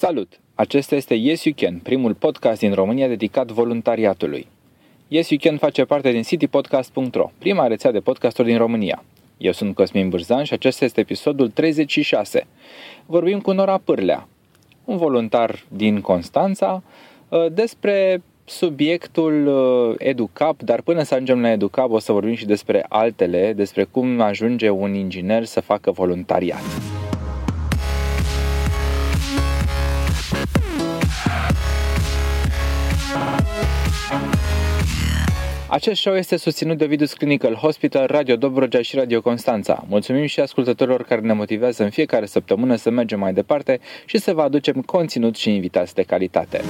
Salut! Acesta este Yes You Can, primul podcast din România dedicat voluntariatului. Yes You Can face parte din citypodcast.ro, prima rețea de podcasturi din România. Eu sunt Cosmin Burzan și acesta este episodul 36. Vorbim cu Nora Pârlea, un voluntar din Constanța, uh, despre subiectul uh, EduCap, dar până să ajungem la EduCap o să vorbim și despre altele, despre cum ajunge un inginer să facă voluntariat. Acest show este susținut de Vidus Clinical Hospital, Radio Dobrogea și Radio Constanța. Mulțumim și ascultătorilor care ne motivează în fiecare săptămână să mergem mai departe și să vă aducem conținut și invitați de calitate.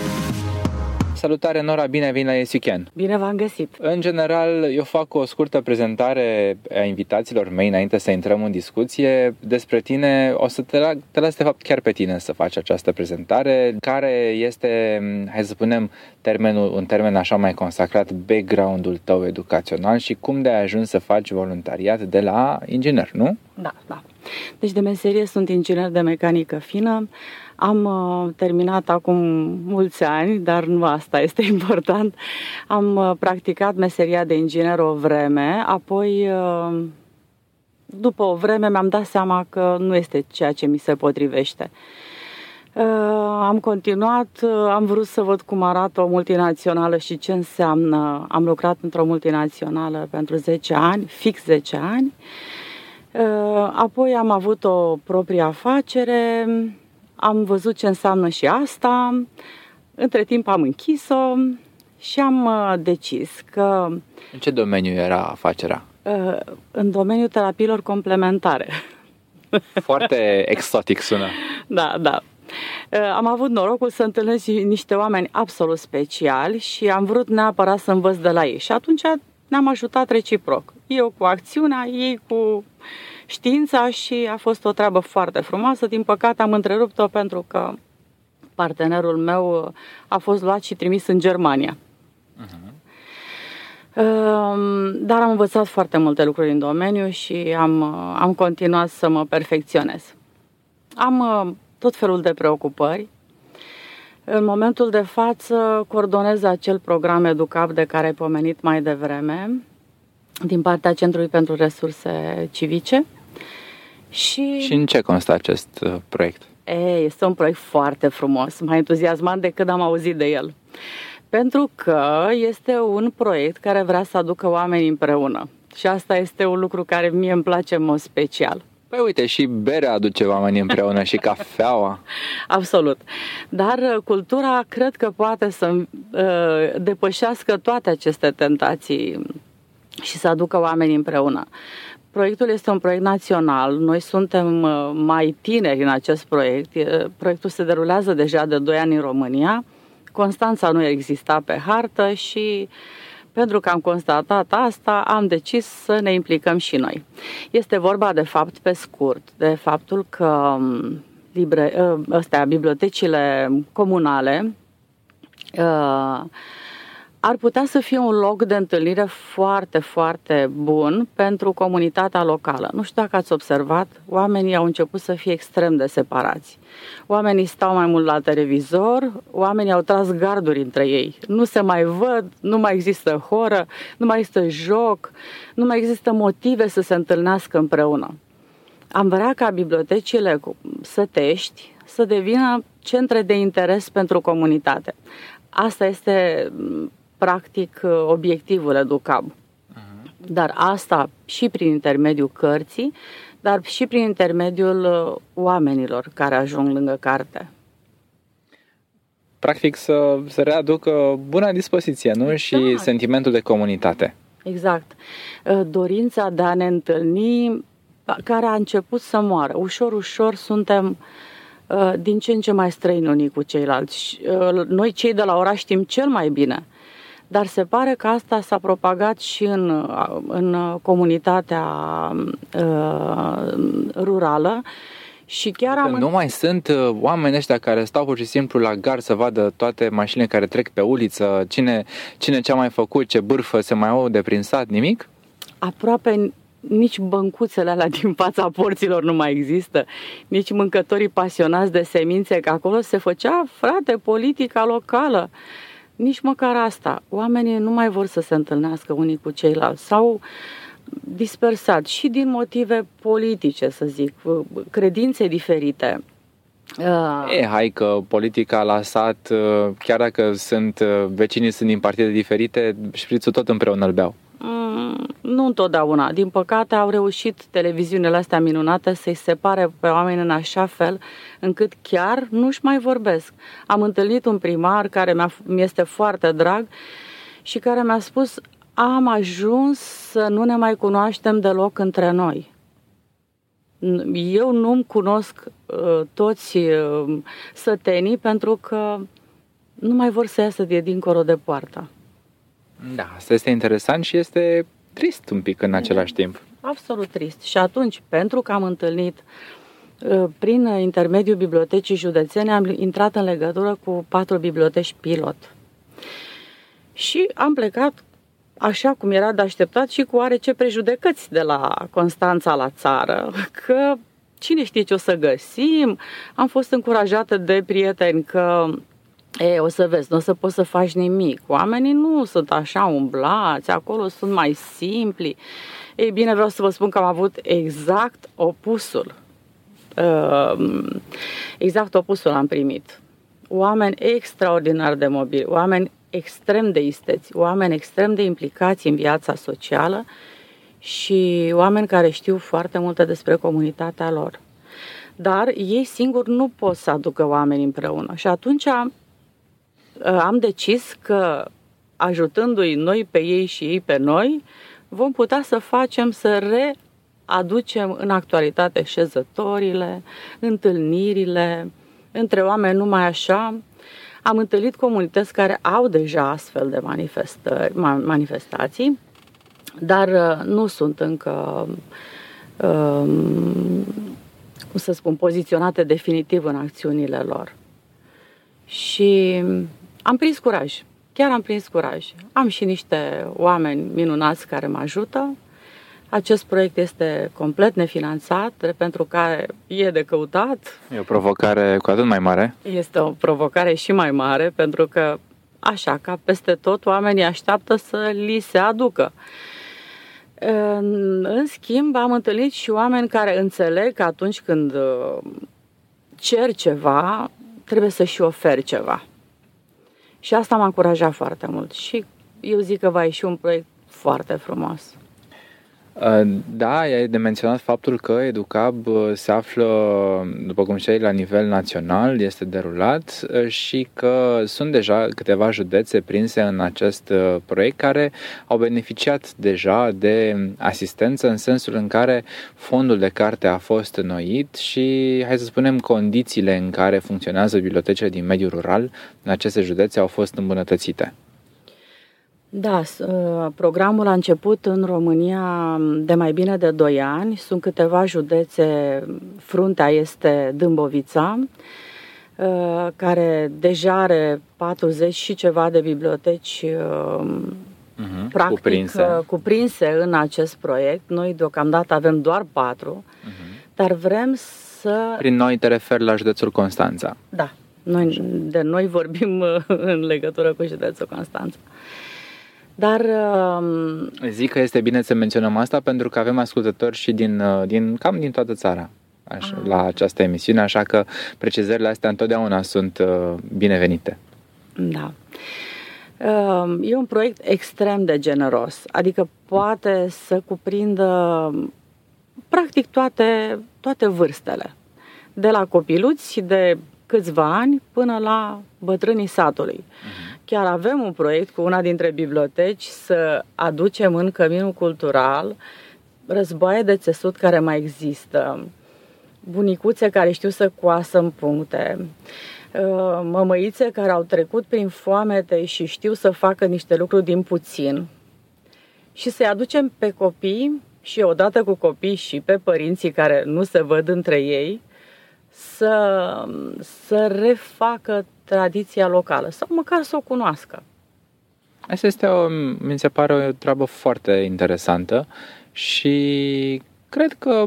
Salutare, Nora, bine ai venit la Yes You Can. Bine v-am găsit. În general, eu fac o scurtă prezentare a invitațiilor mei înainte să intrăm în discuție despre tine. O să te, la, te las, de fapt, chiar pe tine să faci această prezentare, care este, hai să spunem, termenul, un termen așa mai consacrat, background-ul tău educațional și cum de ai ajuns să faci voluntariat de la inginer, nu? Da, da. Deci de meserie sunt inginer de mecanică fină. Am uh, terminat acum mulți ani, dar nu asta este important. Am uh, practicat meseria de inginer o vreme, apoi uh, după o vreme mi-am dat seama că nu este ceea ce mi se potrivește. Uh, am continuat, uh, am vrut să văd cum arată o multinațională și ce înseamnă. Am lucrat într-o multinațională pentru 10 ani, fix 10 ani. Uh, apoi am avut o proprie afacere, am văzut ce înseamnă și asta, între timp am închis-o și am uh, decis că... În ce domeniu era afacerea? Uh, în domeniul terapiilor complementare. Foarte exotic sună. Da, da. Uh, am avut norocul să întâlnesc niște oameni absolut speciali și am vrut neapărat să învăț de la ei. Și atunci ne-am ajutat reciproc. Eu cu acțiunea, ei cu știința și a fost o treabă foarte frumoasă. Din păcate am întrerupt-o pentru că partenerul meu a fost luat și trimis în Germania. Uh-huh. Dar am învățat foarte multe lucruri în domeniu și am, am continuat să mă perfecționez. Am uh, tot felul de preocupări. În momentul de față coordonez acel program EduCap de care ai pomenit mai devreme din partea Centrului pentru Resurse Civice. Și, și în ce constă acest uh, proiect? E, este un proiect foarte frumos, mai entuziasmant decât am auzit de el. Pentru că este un proiect care vrea să aducă oamenii împreună. Și asta este un lucru care mie îmi place în mod special. Păi uite, și berea aduce oamenii împreună și cafeaua. Absolut. Dar uh, cultura cred că poate să uh, depășească toate aceste tentații și să aducă oamenii împreună. Proiectul este un proiect național. Noi suntem uh, mai tineri în acest proiect. Proiectul se derulează deja de 2 ani în România. Constanța nu exista pe hartă și pentru că am constatat asta, am decis să ne implicăm și noi. Este vorba, de fapt, pe scurt, de faptul că um, libre, uh, astea, bibliotecile comunale uh, ar putea să fie un loc de întâlnire foarte, foarte bun pentru comunitatea locală. Nu știu dacă ați observat, oamenii au început să fie extrem de separați. Oamenii stau mai mult la televizor, oamenii au tras garduri între ei. Nu se mai văd, nu mai există horă, nu mai există joc, nu mai există motive să se întâlnească împreună. Am vrea ca bibliotecile sătești să devină centre de interes pentru comunitate. Asta este practic obiectivul EduCab. Uh-huh. Dar asta și prin intermediul cărții, dar și prin intermediul uh, oamenilor care ajung lângă carte. Practic să, să readucă buna dispoziție, nu? Și exact. sentimentul de comunitate. Exact. Uh, dorința de a ne întâlni care a început să moară. Ușor, ușor suntem uh, din ce în ce mai străini unii cu ceilalți. Noi cei de la oraș știm cel mai bine dar se pare că asta s-a propagat și în, în comunitatea uh, rurală și chiar am... Nu mai sunt uh, oameni ăștia care stau pur și simplu la gar să vadă toate mașinile care trec pe uliță, cine, cine ce-a mai făcut, ce bârfă se mai aude prin sat, nimic? Aproape nici băncuțele alea din fața porților nu mai există, nici mâncătorii pasionați de semințe, că acolo se făcea, frate, politica locală. Nici măcar asta. Oamenii nu mai vor să se întâlnească unii cu ceilalți. Sau dispersat și din motive politice, să zic, credințe diferite. Uh. E, hai că politica la sat, uh, chiar dacă sunt uh, vecinii sunt din partide diferite, șprițul tot împreună îl beau. Mm, nu întotdeauna. Din păcate au reușit televiziunile astea minunate să-i separe pe oameni în așa fel încât chiar nu-și mai vorbesc. Am întâlnit un primar care mi este foarte drag și care mi-a spus am ajuns să nu ne mai cunoaștem deloc între noi. Eu nu-mi cunosc uh, toți uh, sătenii pentru că nu mai vor să iasă de dincolo de poartă. Da, asta este interesant și este trist un pic în același timp. Absolut trist. Și atunci, pentru că am întâlnit uh, prin intermediul bibliotecii județene, am intrat în legătură cu patru biblioteci pilot. Și am plecat așa cum era de așteptat și cu oarece prejudecăți de la Constanța la țară, că cine știe ce o să găsim. Am fost încurajată de prieteni că E, o să vezi, nu o să poți să faci nimic. Oamenii nu sunt așa umblați, acolo sunt mai simpli. Ei bine, vreau să vă spun că am avut exact opusul. Ehm, exact opusul am primit. Oameni extraordinar de mobili, oameni extrem de isteți, oameni extrem de implicați în viața socială și oameni care știu foarte multe despre comunitatea lor. Dar ei singuri nu pot să aducă oameni împreună. Și atunci am, am decis că ajutându-i noi pe ei și ei pe noi, vom putea să facem să readucem în actualitate șezătorile, întâlnirile între oameni numai așa, am întâlnit comunități care au deja astfel de manifestări, manifestații, dar uh, nu sunt încă, um, cum să spun, poziționate definitiv în acțiunile lor. Și am prins curaj. Chiar am prins curaj. Am și niște oameni minunați care mă ajută acest proiect este complet nefinanțat, pentru care e de căutat. E o provocare cu atât mai mare. Este o provocare și mai mare, pentru că, așa, ca peste tot, oamenii așteaptă să li se aducă. În, în schimb, am întâlnit și oameni care înțeleg că atunci când uh, cer ceva, trebuie să și oferi ceva. Și asta m-a încurajat foarte mult. Și eu zic că va ieși un proiect foarte frumos. Uh, da, e de menționat faptul că Educab uh, se află, după cum știi, la nivel național, este derulat uh, și că sunt deja câteva județe prinse în acest proiect care au beneficiat deja de asistență în sensul în care fondul de carte a fost înnoit și, hai să spunem, condițiile în care funcționează bibliotecile din mediul rural în aceste județe au fost îmbunătățite. Da, ă, programul a început în România de mai bine de 2 ani. Sunt câteva județe, fruntea este Dâmbovița, ă, care deja are 40 și ceva de biblioteci uh-huh, practic cuprinse. cuprinse în acest proiect. Noi deocamdată avem doar 4, uh-huh. dar vrem să... Prin noi te referi la județul Constanța. Da, noi, de noi vorbim în legătură cu județul Constanța. Dar... Uh, Zic că este bine să menționăm asta pentru că avem ascultători și din, uh, din cam din toată țara așa, ah. la această emisiune, așa că precizările astea întotdeauna sunt uh, binevenite. Da. Uh, e un proiect extrem de generos, adică poate să cuprindă practic toate, toate vârstele, de la copiluți de câțiva ani până la bătrânii satului. Uh-huh. Chiar avem un proiect cu una dintre biblioteci să aducem în căminul cultural războaie de țesut care mai există, bunicuțe care știu să coasă în puncte, uh, mămăițe care au trecut prin foamete și știu să facă niște lucruri din puțin. Și să-i aducem pe copii și odată cu copii și pe părinții care nu se văd între ei, să, să refacă tradiția locală sau măcar să o cunoască. Asta este, o, mi se pare o treabă foarte interesantă și cred că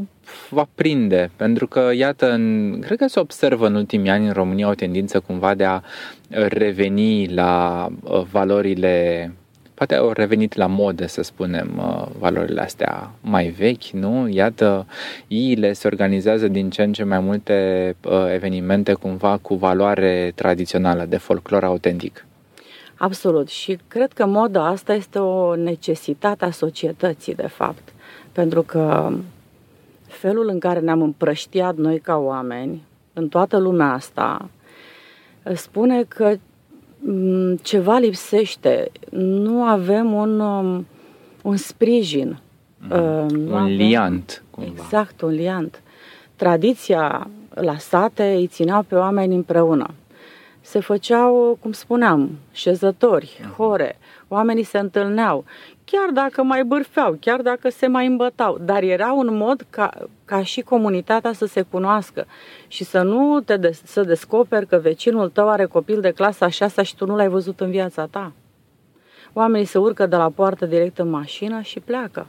va prinde, pentru că, iată, în, cred că se observă în ultimii ani în România o tendință cumva de a reveni la uh, valorile poate au revenit la modă, să spunem, uh, valorile astea mai vechi, nu? Iată, iile se organizează din ce în ce mai multe uh, evenimente cumva cu valoare tradițională, de folclor autentic. Absolut. Și cred că moda asta este o necesitate a societății, de fapt. Pentru că felul în care ne-am împrăștiat noi ca oameni în toată lumea asta spune că mm, ceva lipsește. Nu avem un, um, un sprijin. Mm, un avem, liant. Cumva. Exact, un liant. Tradiția la sate îi țineau pe oameni împreună. Se făceau, cum spuneam, șezători, mhm. hore, oamenii se întâlneau chiar dacă mai bârfeau, chiar dacă se mai îmbătau, dar era un mod ca, ca și comunitatea să se cunoască și să nu te des, să descoperi că vecinul tău are copil de clasa 6 și tu nu l-ai văzut în viața ta. Oamenii se urcă de la poartă direct în mașină și pleacă.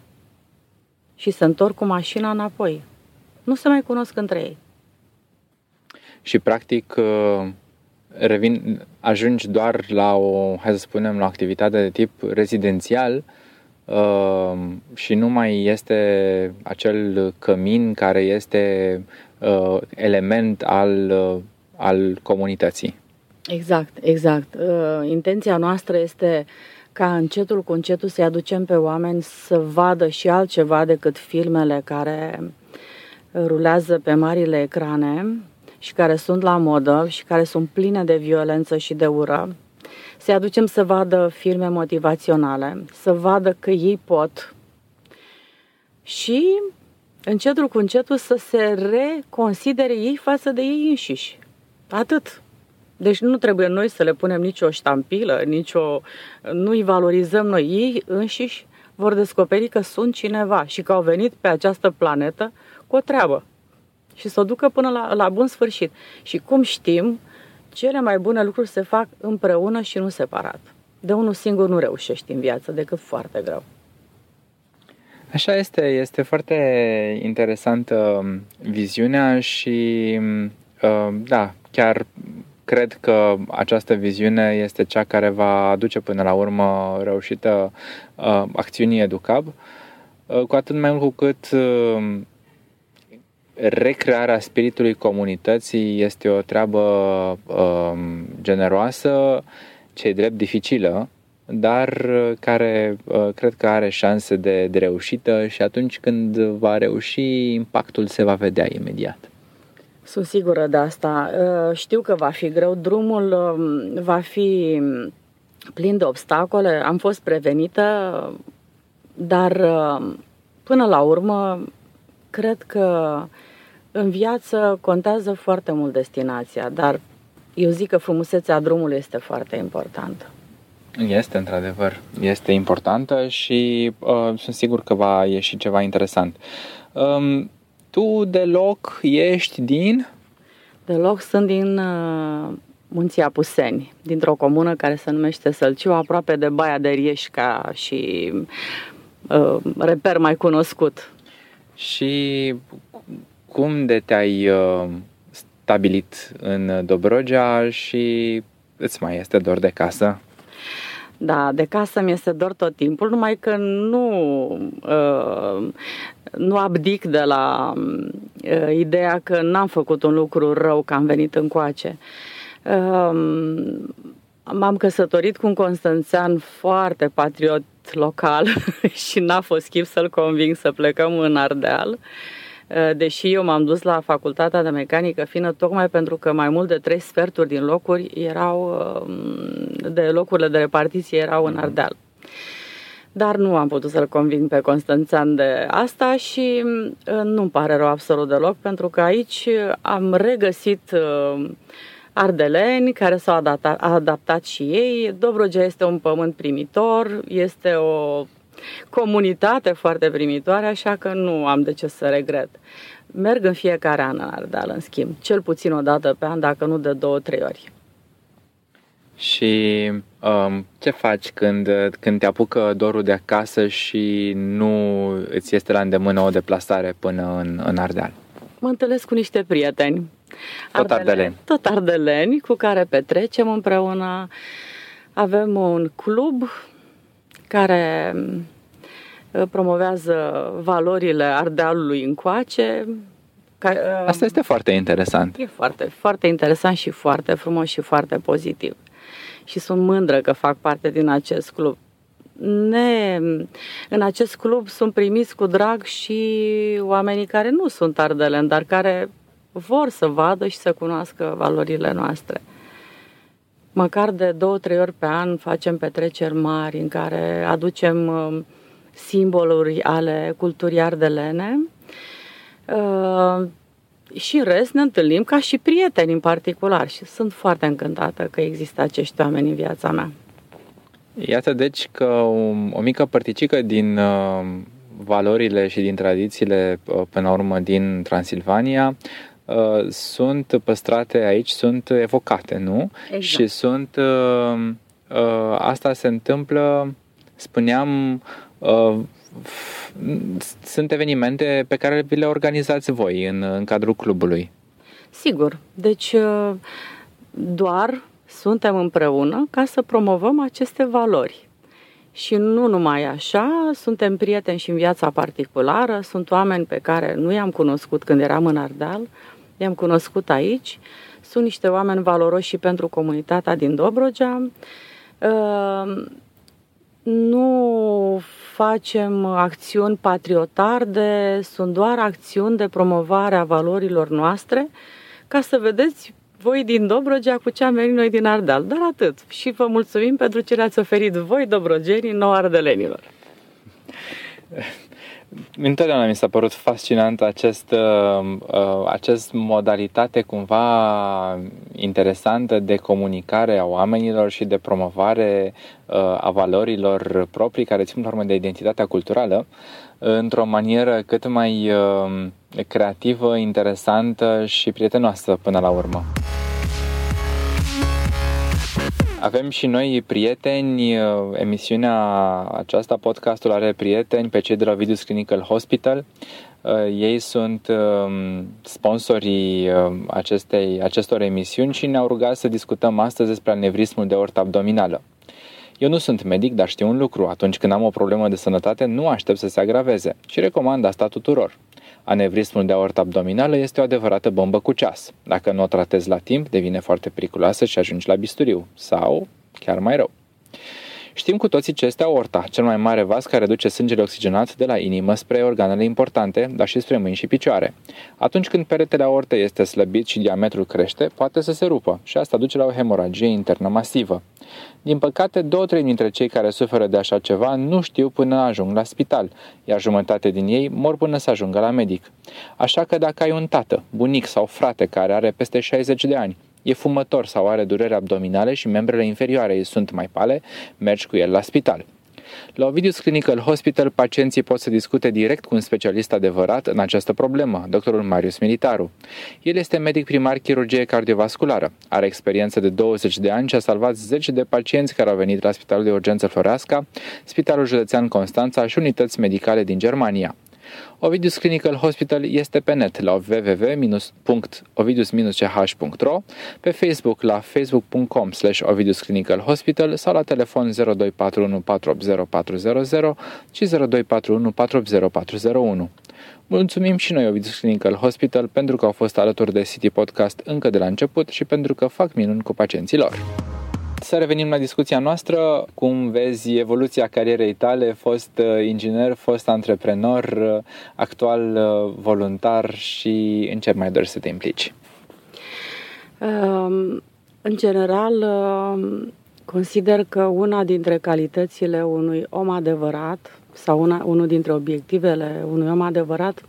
Și se întorc cu mașina înapoi. Nu se mai cunosc între ei. Și practic uh, revin, ajungi doar la o, hai să spunem, la o activitate de tip rezidențial Ehm, și nu mai este acel cămin care este uh, element al, uh, al comunității. Exact, exact. Uh, intenția noastră este ca încetul cu încetul să-i aducem pe oameni să vadă și altceva decât filmele care rulează pe marile ecrane și care sunt la modă și care sunt pline de violență și de ură să-i aducem să vadă filme motivaționale, să vadă că ei pot și încetul cu încetul să se reconsidere ei față de ei înșiși. Atât. Deci nu trebuie noi să le punem nicio ștampilă, nicio... nu-i valorizăm noi. Ei înșiși vor descoperi că sunt cineva și că au venit pe această planetă cu o treabă și să o ducă până la, la bun sfârșit. Și cum știm, cele mai bune lucruri se fac împreună și nu separat. De unul singur nu reușești în viață, decât foarte greu. Așa este, este foarte interesantă um, viziunea și um, da, chiar cred că această viziune este cea care va aduce până la urmă reușită uh, acțiunii Educab, uh, cu atât mai mult cu cât um, recrearea spiritului comunității este o treabă um, generoasă, ce drept dificilă, dar care uh, cred că are șanse de, de reușită și atunci când va reuși, impactul se va vedea imediat. Sunt sigură de asta. Uh, știu că va fi greu, drumul um, va fi plin de obstacole, am fost prevenită, dar uh, până la urmă cred că în viață contează foarte mult destinația, dar eu zic că frumusețea drumului este foarte importantă. Este, într-adevăr, este importantă și uh, sunt sigur că va ieși ceva interesant. Um, tu deloc ești din? Deloc sunt din uh, Munții Apuseni, dintr-o comună care se numește Sălciu, aproape de Baia de Rieșca și uh, reper mai cunoscut. Și cum de te-ai uh, stabilit în Dobrogea și îți mai este dor de casă? Da, de casă mi este dor tot timpul, numai că nu, uh, nu abdic de la uh, ideea că n-am făcut un lucru rău că am venit încoace. Uh, m-am căsătorit cu un constanțean foarte patriot local și n-a fost chip să-l conving să plecăm în Ardeal. Uh, Eh, deși eu m-am dus la facultatea de mecanică fină tocmai pentru că mai mult de trei sferturi din locuri erau, eh, de locurile de repartiție erau în mhm. Ardeal. Dar nu am putut să-l conving pe Constanțean de asta și eh, nu-mi pare rău absolut deloc, pentru că aici am regăsit ardeleni care s-au adaptat, adaptat și ei. Dobrogea este un pământ primitor, este o comunitate foarte primitoare, așa că nu am de ce să regret. Merg în fiecare an în Ardeal, în schimb, cel puțin o dată pe an, dacă nu de două, trei ori. Și um, ce faci când, când te apucă dorul de acasă și nu îți este la îndemână o deplasare până în, în Ardeal? Mă întâlnesc cu niște prieteni. Tot ardeleni. Tot ardeleni cu care petrecem împreună. Avem un club care uh, promovează valorile Ardealului încoace. Uh, Asta este foarte interesant. E foarte, foarte interesant și foarte frumos și foarte pozitiv. Și sunt mândră că fac parte din acest club. Ne, în acest club sunt primiți cu drag și oamenii care nu sunt ardeleni, dar care vor să vadă și să cunoască valorile noastre. Măcar de două, trei ori pe an facem petreceri mari în care aducem um, simboluri ale culturii ardelene uh, și în rest ne întâlnim ca și prieteni în particular și sunt foarte încântată că există acești oameni în viața mea. Iată deci că o, o mică părticică din uh, valorile și din tradițiile, uh, până la urmă, din Transilvania Uh, sunt păstrate aici, sunt evocate, nu? Exact. Și sunt. Uh, uh, asta se întâmplă, spuneam, uh, sunt evenimente pe care vi le organizați voi în, în cadrul clubului. Sigur. Deci, uh, doar suntem împreună ca să promovăm aceste valori. Și nu numai așa, suntem prieteni și în viața particulară, sunt oameni pe care nu i-am cunoscut când eram în Ardeal, i-am cunoscut aici. Sunt niște oameni valoroși și pentru comunitatea din Dobrogea. Ehm, nu facem acțiuni patriotarde, sunt doar acțiuni de promovare a valorilor noastre, ca să vedeți voi din Dobrogea cu ce am venit noi din Ardeal. Dar atât. Și vă mulțumim pentru ce le-ați oferit voi, dobrogenii, nou ardelenilor. Întotdeauna mi s-a părut fascinant acest, uh, uh, acest modalitate cumva interesantă de comunicare a oamenilor și de promovare uh, a valorilor proprii care țin urmă de identitatea culturală într-o manieră cât mai uh, creativă, interesantă și prietenoasă până la urmă. Avem și noi prieteni, uh, emisiunea aceasta, podcastul are prieteni pe cei de la Vidus Clinical Hospital. Uh, ei sunt um, sponsorii uh, acestei, acestor emisiuni și ne-au rugat să discutăm astăzi despre anevrismul de ortă abdominală. Eu nu sunt medic, dar știu un lucru. Atunci când am o problemă de sănătate, nu aștept să se agraveze și recomand asta tuturor. Anevrismul de aortă abdominală este o adevărată bombă cu ceas. Dacă nu o tratezi la timp, devine foarte periculoasă și ajungi la bisturiu. Sau chiar mai rău. Știm cu toții ce este aorta, cel mai mare vas care duce sângele oxigenat de la inimă spre organele importante, dar și spre mâini și picioare. Atunci când peretele aortei este slăbit și diametrul crește, poate să se rupă și asta duce la o hemoragie internă masivă. Din păcate, două trei dintre cei care suferă de așa ceva nu știu până ajung la spital, iar jumătate din ei mor până să ajungă la medic. Așa că dacă ai un tată, bunic sau frate care are peste 60 de ani, e fumător sau are dureri abdominale și membrele inferioare îi sunt mai pale, mergi cu el la spital. La Ovidius Clinical Hospital, pacienții pot să discute direct cu un specialist adevărat în această problemă, doctorul Marius Militaru. El este medic primar chirurgie cardiovasculară, are experiență de 20 de ani și a salvat 10 de pacienți care au venit la Spitalul de Urgență Floreasca, Spitalul Județean Constanța și unități medicale din Germania. Ovidius Clinical Hospital este pe net la www.ovidius-ch.ro, pe Facebook la facebook.com slash Ovidius Clinical Hospital sau la telefon 0241 480 și 0241 480 Mulțumim și noi Ovidius Clinical Hospital pentru că au fost alături de City Podcast încă de la început și pentru că fac minuni cu pacienții lor. Să revenim la discuția noastră. Cum vezi evoluția carierei tale, fost uh, inginer, fost antreprenor, uh, actual uh, voluntar și în ce mai dori să te implici? Um, în general, um, consider că una dintre calitățile unui om adevărat sau una, unul dintre obiectivele unui om adevărat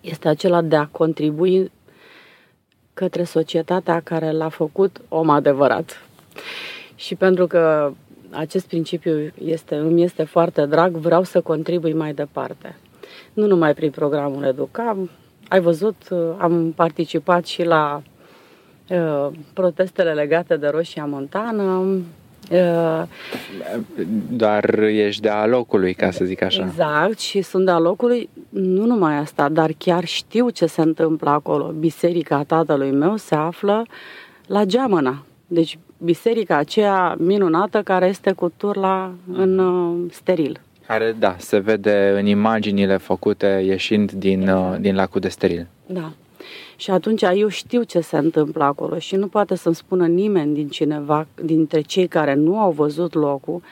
este acela de a contribui către societatea care l-a făcut om adevărat. Și pentru că acest principiu este, îmi este foarte drag, vreau să contribui mai departe. Nu numai prin programul Educa, ai văzut, am participat și la uh, protestele legate de Roșia Montană. Uh, Doar ești de-a locului, ca să zic așa. Exact, și sunt de-a locului, nu numai asta, dar chiar știu ce se întâmplă acolo. Biserica tatălui meu se află la Geamăna. Deci biserica aceea minunată care este cu turla în uh, steril. Care, da, se vede în imaginile făcute ieșind din, exact. din lacul de steril. Da. Și atunci eu știu ce se întâmplă acolo și nu poate să-mi spună nimeni din cineva, dintre cei care nu au văzut locul,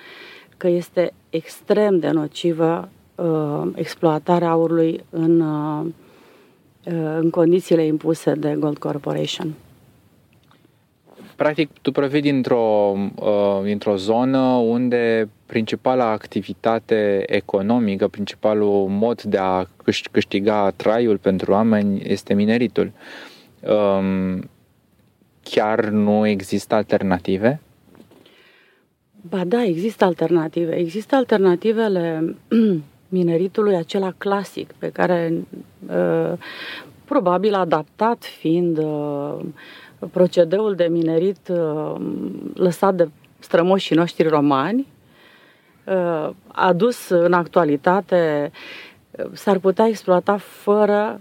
că este extrem de nocivă uh, exploatarea aurului în, uh, în condițiile impuse de Gold Corporation. Practic, tu provii dintr-o, uh, dintr-o zonă unde principala activitate economică, principalul mod de a câștiga traiul pentru oameni este mineritul. Um, chiar nu există alternative? Ba da, există alternative. Există alternativele mineritului acela clasic, pe care uh, probabil adaptat fiind uh, procedeul de minerit uh, lăsat de strămoșii noștri romani, uh, adus în actualitate, uh, s-ar putea exploata fără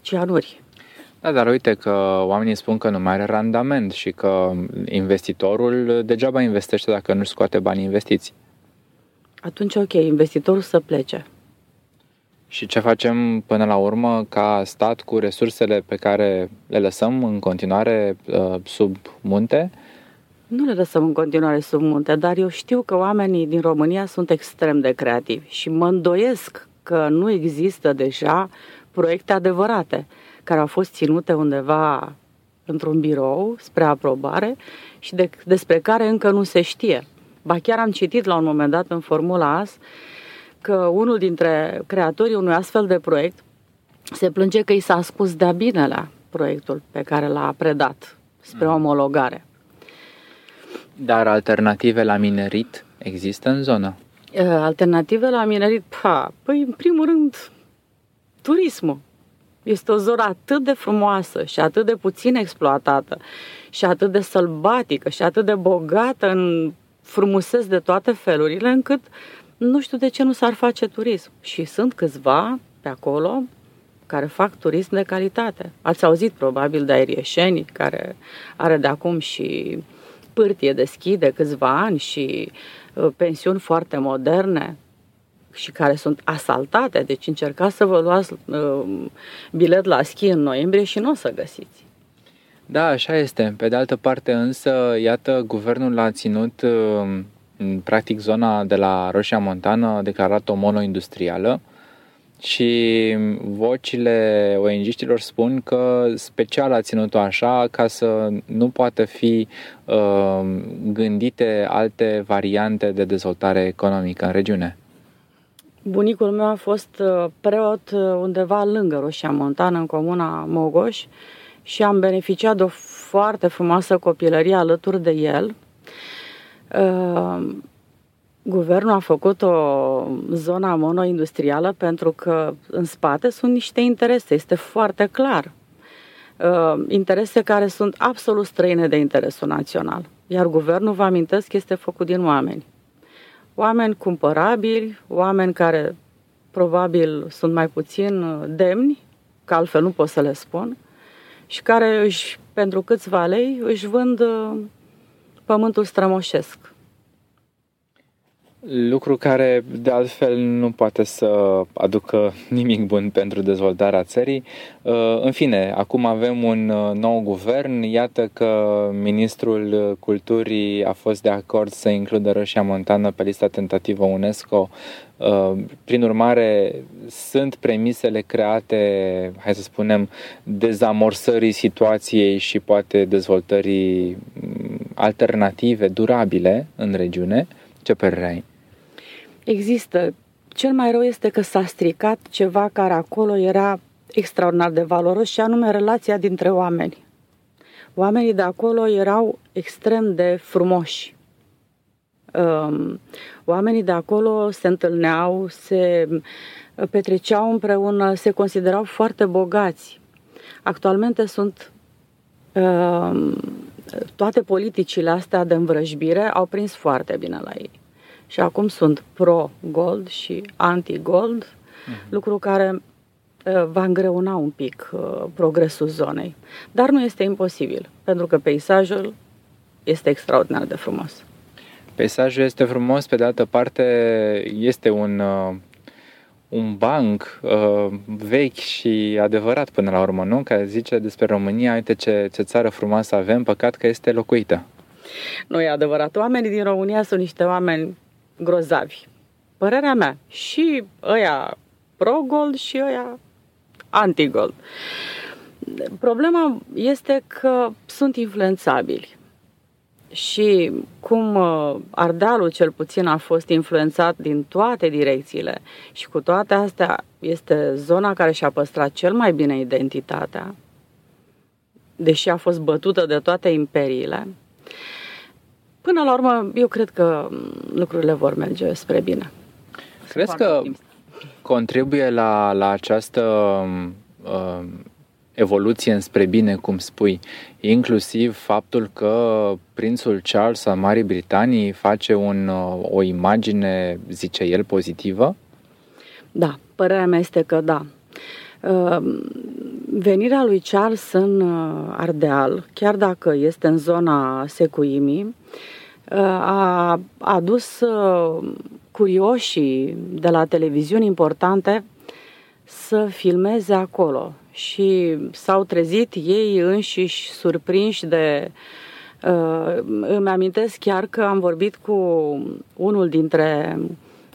cianuri. Da, dar uite că oamenii spun că nu mai are randament și că investitorul degeaba investește dacă nu scoate bani investiți. Atunci, ok, investitorul să plece. Și ce facem până la urmă ca stat cu resursele pe care le lăsăm în continuare uh, sub munte? Nu le lăsăm în continuare sub munte, dar eu știu că oamenii din România sunt extrem de creativi și mă îndoiesc că nu există deja proiecte adevărate care au fost ținute undeva într-un birou spre aprobare și de, despre care încă nu se știe. Ba chiar am citit la un moment dat în Formula AS că unul dintre creatorii unui astfel de proiect se plânge că i s-a spus de-a binelea proiectul pe care l-a predat spre mm. omologare. Dar alternative la minerit există în zonă? Alternative la minerit? Pa, păi, în primul rând, turismul. Este o zonă atât de frumoasă și atât de puțin exploatată și atât de sălbatică și atât de bogată în frumuseți de toate felurile, încât nu știu de ce nu s-ar face turism. Și sunt câțiva pe acolo care fac turism de calitate. Ați auzit probabil de aerieșeni, care are de acum și pârtie deschide câțiva ani și uh, pensiuni foarte moderne și care sunt asaltate. Deci încercați să vă luați uh, bilet la schi în noiembrie și nu o să găsiți. Da, așa este. Pe de altă parte însă, iată, guvernul a ținut uh, practic zona de la Roșia Montană a declarat-o monoindustrială și vocile ong spun că special a ținut-o așa ca să nu poată fi uh, gândite alte variante de dezvoltare economică în regiune. Bunicul meu a fost uh, preot uh, undeva lângă Roșia Montană, în comuna Mogoș, și am beneficiat de o foarte frumoasă copilărie alături de el. Ehm, guvernul a făcut o zonă monoindustrială pentru că în spate sunt niște interese, este foarte clar. Ehm, interese care sunt absolut străine de interesul național. Iar guvernul, vă amintesc, este făcut din oameni. Oameni cumpărabili, oameni care probabil sunt mai puțin demni, că altfel nu pot să le spun, și care își, pentru câțiva lei își vând pământul strămoșesc. Lucru care, de altfel, nu poate să aducă nimic bun pentru dezvoltarea țării. Uh, în fine, acum avem un uh, nou guvern. Iată că ministrul culturii a fost de acord să includă Roșia Montană pe lista tentativă UNESCO. Uh, prin urmare, sunt premisele create, hai să spunem, dezamorsării situației și poate dezvoltării mm, alternative, durabile în regiune. Ce părere ai? Există. Cel mai rău este că s-a stricat ceva care acolo era extraordinar de valoros și anume relația dintre oameni. Oamenii de acolo erau extrem de frumoși. Um, oamenii de acolo se întâlneau, se petreceau împreună, se considerau foarte bogați. Actualmente sunt uh, toate politicile astea de învrăjbire au prins foarte bine la ei. Și acum sunt pro-gold și anti-gold, uh-huh. lucru care uh, va îngreuna un pic uh, progresul zonei. Dar nu este imposibil, pentru că peisajul este extraordinar de frumos. Peisajul este frumos, pe de altă parte este un, uh, un banc uh, vechi și adevărat până la urmă, nu? Care zice despre România, uite ce, ce țară frumoasă avem, păcat că este locuită. Nu e adevărat. Oamenii din România sunt niște oameni grozavi. Părerea mea. Și ăia pro-gold și ăia anti-gold. Problema este că sunt influențabili. Și cum uh, Ardealul cel puțin a fost influențat din toate direcțiile. Și cu toate astea este zona care și-a păstrat cel mai bine identitatea, deși a fost bătută de toate imperiile, Până la urmă, eu cred că lucrurile vor merge spre bine. Crezi că contribuie la, la această uh, evoluție înspre bine, cum spui, inclusiv faptul că prințul Charles al Marii Britanii face un, uh, o imagine, zice el, pozitivă? Da, părerea mea este că da. Uh, venirea lui Charles în uh, Ardeal, chiar dacă este în zona Secuimii, a adus curioșii de la televiziuni importante să filmeze acolo și s-au trezit ei înșiși surprinși de îmi amintesc chiar că am vorbit cu unul dintre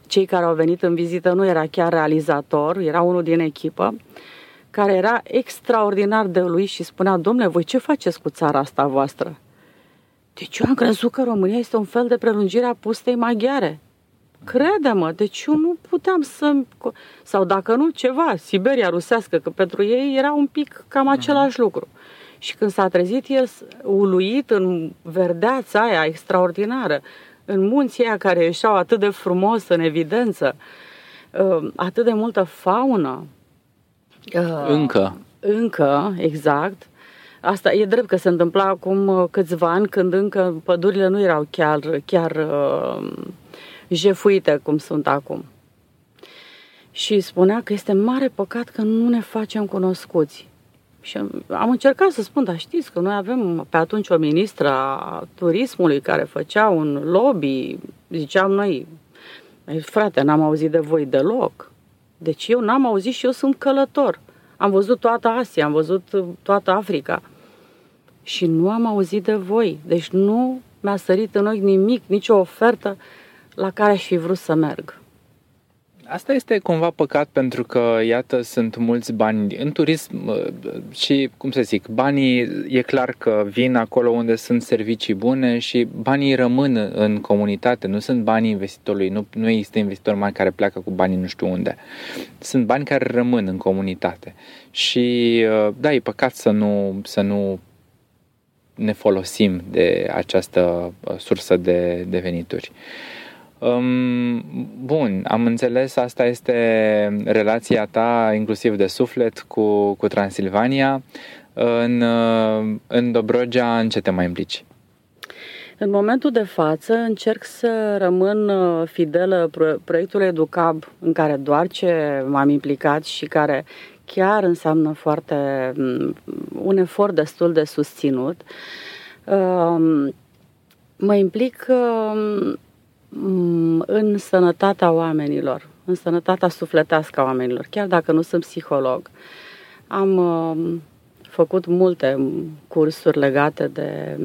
cei care au venit în vizită, nu era chiar realizator, era unul din echipă, care era extraordinar de lui și spunea, domnule, voi ce faceți cu țara asta voastră? Deci eu am crezut că România este un fel de prelungire a pustei maghiare. Crede-mă, deci eu nu puteam să... Sau dacă nu, ceva, Siberia rusească, că pentru ei era un pic cam mhm. același lucru. Și când s-a trezit el uluit în verdeața aia extraordinară, în munții aia care ieșeau atât de frumos în evidență, uh, atât de multă faună. Uh, încă. Încă, exact. Asta e drept că se întâmpla acum uh, câțiva ani când încă pădurile nu erau chiar, chiar uh, jefuite cum sunt acum. Și spunea că este mare păcat că nu ne facem cunoscuți. Și am încercat să spun, dar știți că noi avem pe atunci o ministră a turismului care făcea un lobby, ziceam noi, frate, n-am auzit de voi deloc. Deci eu n-am auzit și eu sunt călător. Am văzut toată Asia, am văzut toată Africa și nu am auzit de voi. Deci nu mi-a sărit în ochi nimic, nicio ofertă la care aș fi vrut să merg. Asta este cumva păcat pentru că, iată, sunt mulți bani în turism și, cum să zic, banii e clar că vin acolo unde sunt servicii bune și banii rămân în comunitate, nu sunt banii investitorului, nu, nu există investitori mari care pleacă cu banii nu știu unde. Sunt bani care rămân în comunitate și, da, e păcat să nu, să nu ne folosim de această uh, sursă de, de venituri. Um, bun, am înțeles, asta este relația ta inclusiv de suflet cu, cu Transilvania. În, uh, în Dobrogea, în ce te mai implici? În momentul de față încerc să rămân uh, fidelă proiectului Educab, în care doar ce m-am implicat și care chiar înseamnă foarte mm, un efort destul de susținut. Um, mă implic um, în sănătatea oamenilor, în sănătatea sufletească a oamenilor, chiar dacă nu sunt psiholog. Am um, făcut multe cursuri legate de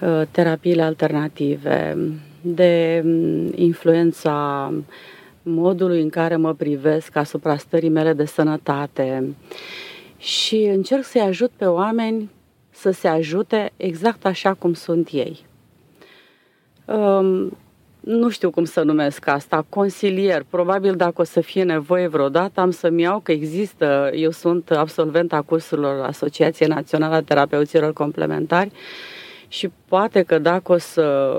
uh, terapiile alternative, de influența modului în care mă privesc asupra stării mele de sănătate și încerc să-i ajut pe oameni să se ajute exact așa cum sunt ei. Um, nu știu cum să numesc asta, consilier. Probabil dacă o să fie nevoie vreodată, am să-mi iau că există, eu sunt absolvent a cursurilor Asociației Naționale a Terapeuților Complementari și poate că dacă o să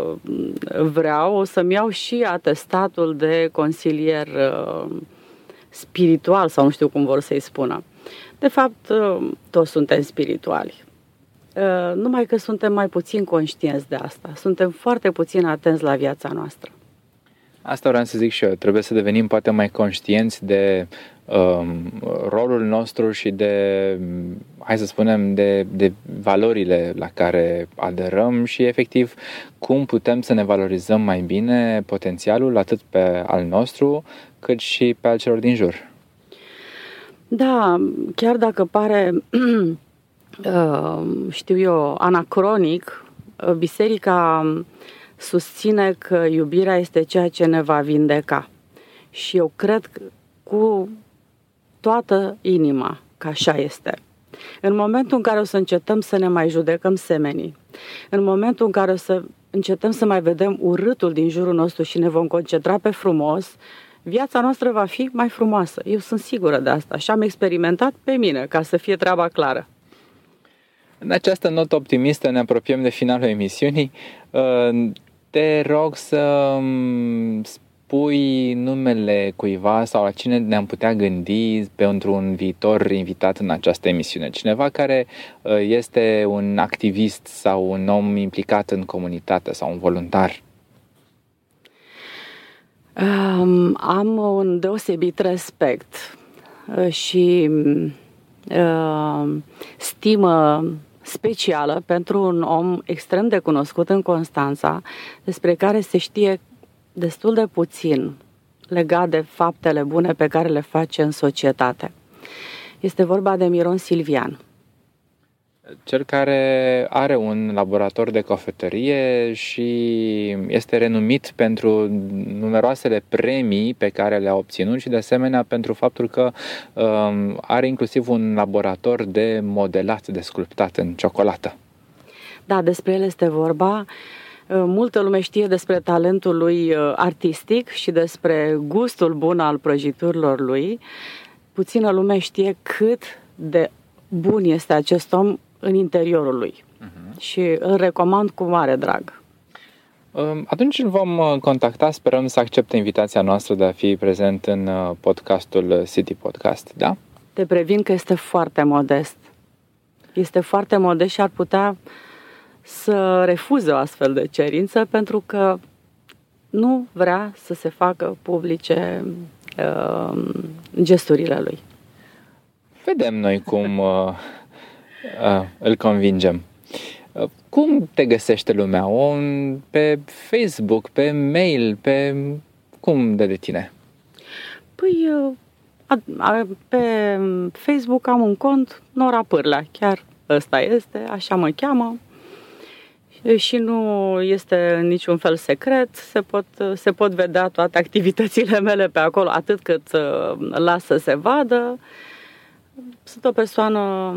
vreau, o să-mi iau și atestatul de consilier uh, spiritual sau nu știu cum vor să-i spună. De fapt, uh, toți suntem spirituali. Uh, numai că suntem mai puțin conștienți de asta. Suntem foarte puțin atenți la viața noastră. Asta vreau să zic și eu. Trebuie să devenim poate mai conștienți de um, rolul nostru și de, hai să spunem, de, de valorile la care aderăm și efectiv cum putem să ne valorizăm mai bine potențialul atât pe al nostru cât și pe al celor din jur. Da, chiar dacă pare, uh, știu eu, anacronic, uh, biserica susține că iubirea este ceea ce ne va vindeca. Și eu cred cu toată inima că așa este. În momentul în care o să încetăm să ne mai judecăm semenii, în momentul în care o să încetăm să mai vedem urâtul din jurul nostru și ne vom concentra pe frumos, viața noastră va fi mai frumoasă. Eu sunt sigură de asta și am experimentat pe mine, ca să fie treaba clară. În această notă optimistă ne apropiem de finalul emisiunii. Uh, te rog să mm, spui numele cuiva sau la cine ne-am putea gândi pentru un viitor invitat în această emisiune. Cineva care uh, este un activist sau un om implicat în comunitate sau un voluntar. Um, am un deosebit respect uh, și uh, stimă specială pentru un om extrem de cunoscut în Constanța, despre care se știe destul de puțin legat de faptele bune pe care le face în societate. Este vorba de Miron Silvian cel care are un laborator de cofetărie și este renumit pentru numeroasele premii pe care le-a obținut și de asemenea pentru faptul că um, are inclusiv un laborator de modelat, de sculptat în ciocolată. Da, despre el este vorba. Uh, multă lume știe despre talentul lui uh, artistic și despre gustul bun al prăjiturilor lui. Puțină lume știe cât de bun este acest om în interiorul lui. Uh-huh. Și îl recomand cu mare drag. Um, atunci îl vom uh, contacta, sperăm să accepte invitația noastră de a fi prezent în uh, podcastul City Podcast, da? Te previn că este foarte modest. Este foarte modest și ar putea să refuze o astfel de cerință pentru că nu vrea să se facă publice uh, gesturile lui. Vedem noi cum uh, uh, îl convingem. Uh, cum te găsește lumea? O, pe Facebook, pe mail, pe... Cum de de tine? Păi, a, a, pe Facebook am un cont, Nora Pârlea, chiar ăsta este, așa mă cheamă și nu este în niciun fel secret, se pot, se pot vedea toate activitățile mele pe acolo, atât cât uh, las să se vadă. Sunt o persoană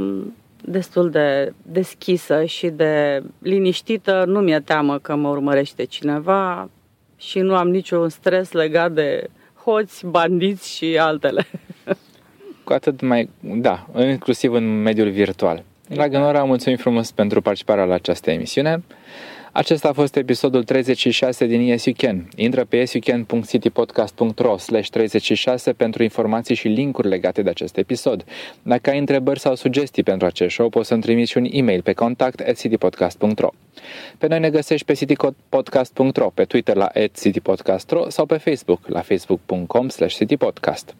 destul de deschisă și de liniștită. Nu mi-e teamă că mă urmărește cineva și nu am niciun stres legat de hoți, bandiți și altele. Cu atât mai, da, inclusiv în mediul virtual. Dragă Nora, mulțumim frumos pentru participarea la această emisiune. Acesta a fost episodul 36 din Yes You Can. Intră pe yesyoucan.citypodcast.ro slash 36 pentru informații și linkuri legate de acest episod. Dacă ai întrebări sau sugestii pentru acest show, poți să-mi trimiți un e-mail pe contact at citypodcast.ro. Pe noi ne găsești pe citypodcast.ro, pe Twitter la at citypodcast.ro sau pe Facebook la facebook.com slash citypodcast.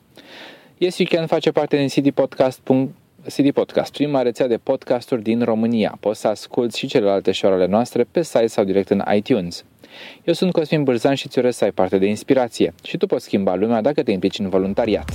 Yes You Can face parte din citypodcast.ro CD Podcast, prima rețea de podcasturi din România. Poți să asculti și celelalte show noastre pe site sau direct în iTunes. Eu sunt Cosmin Bârzan și ți să ai parte de inspirație și tu poți schimba lumea dacă te implici în voluntariat.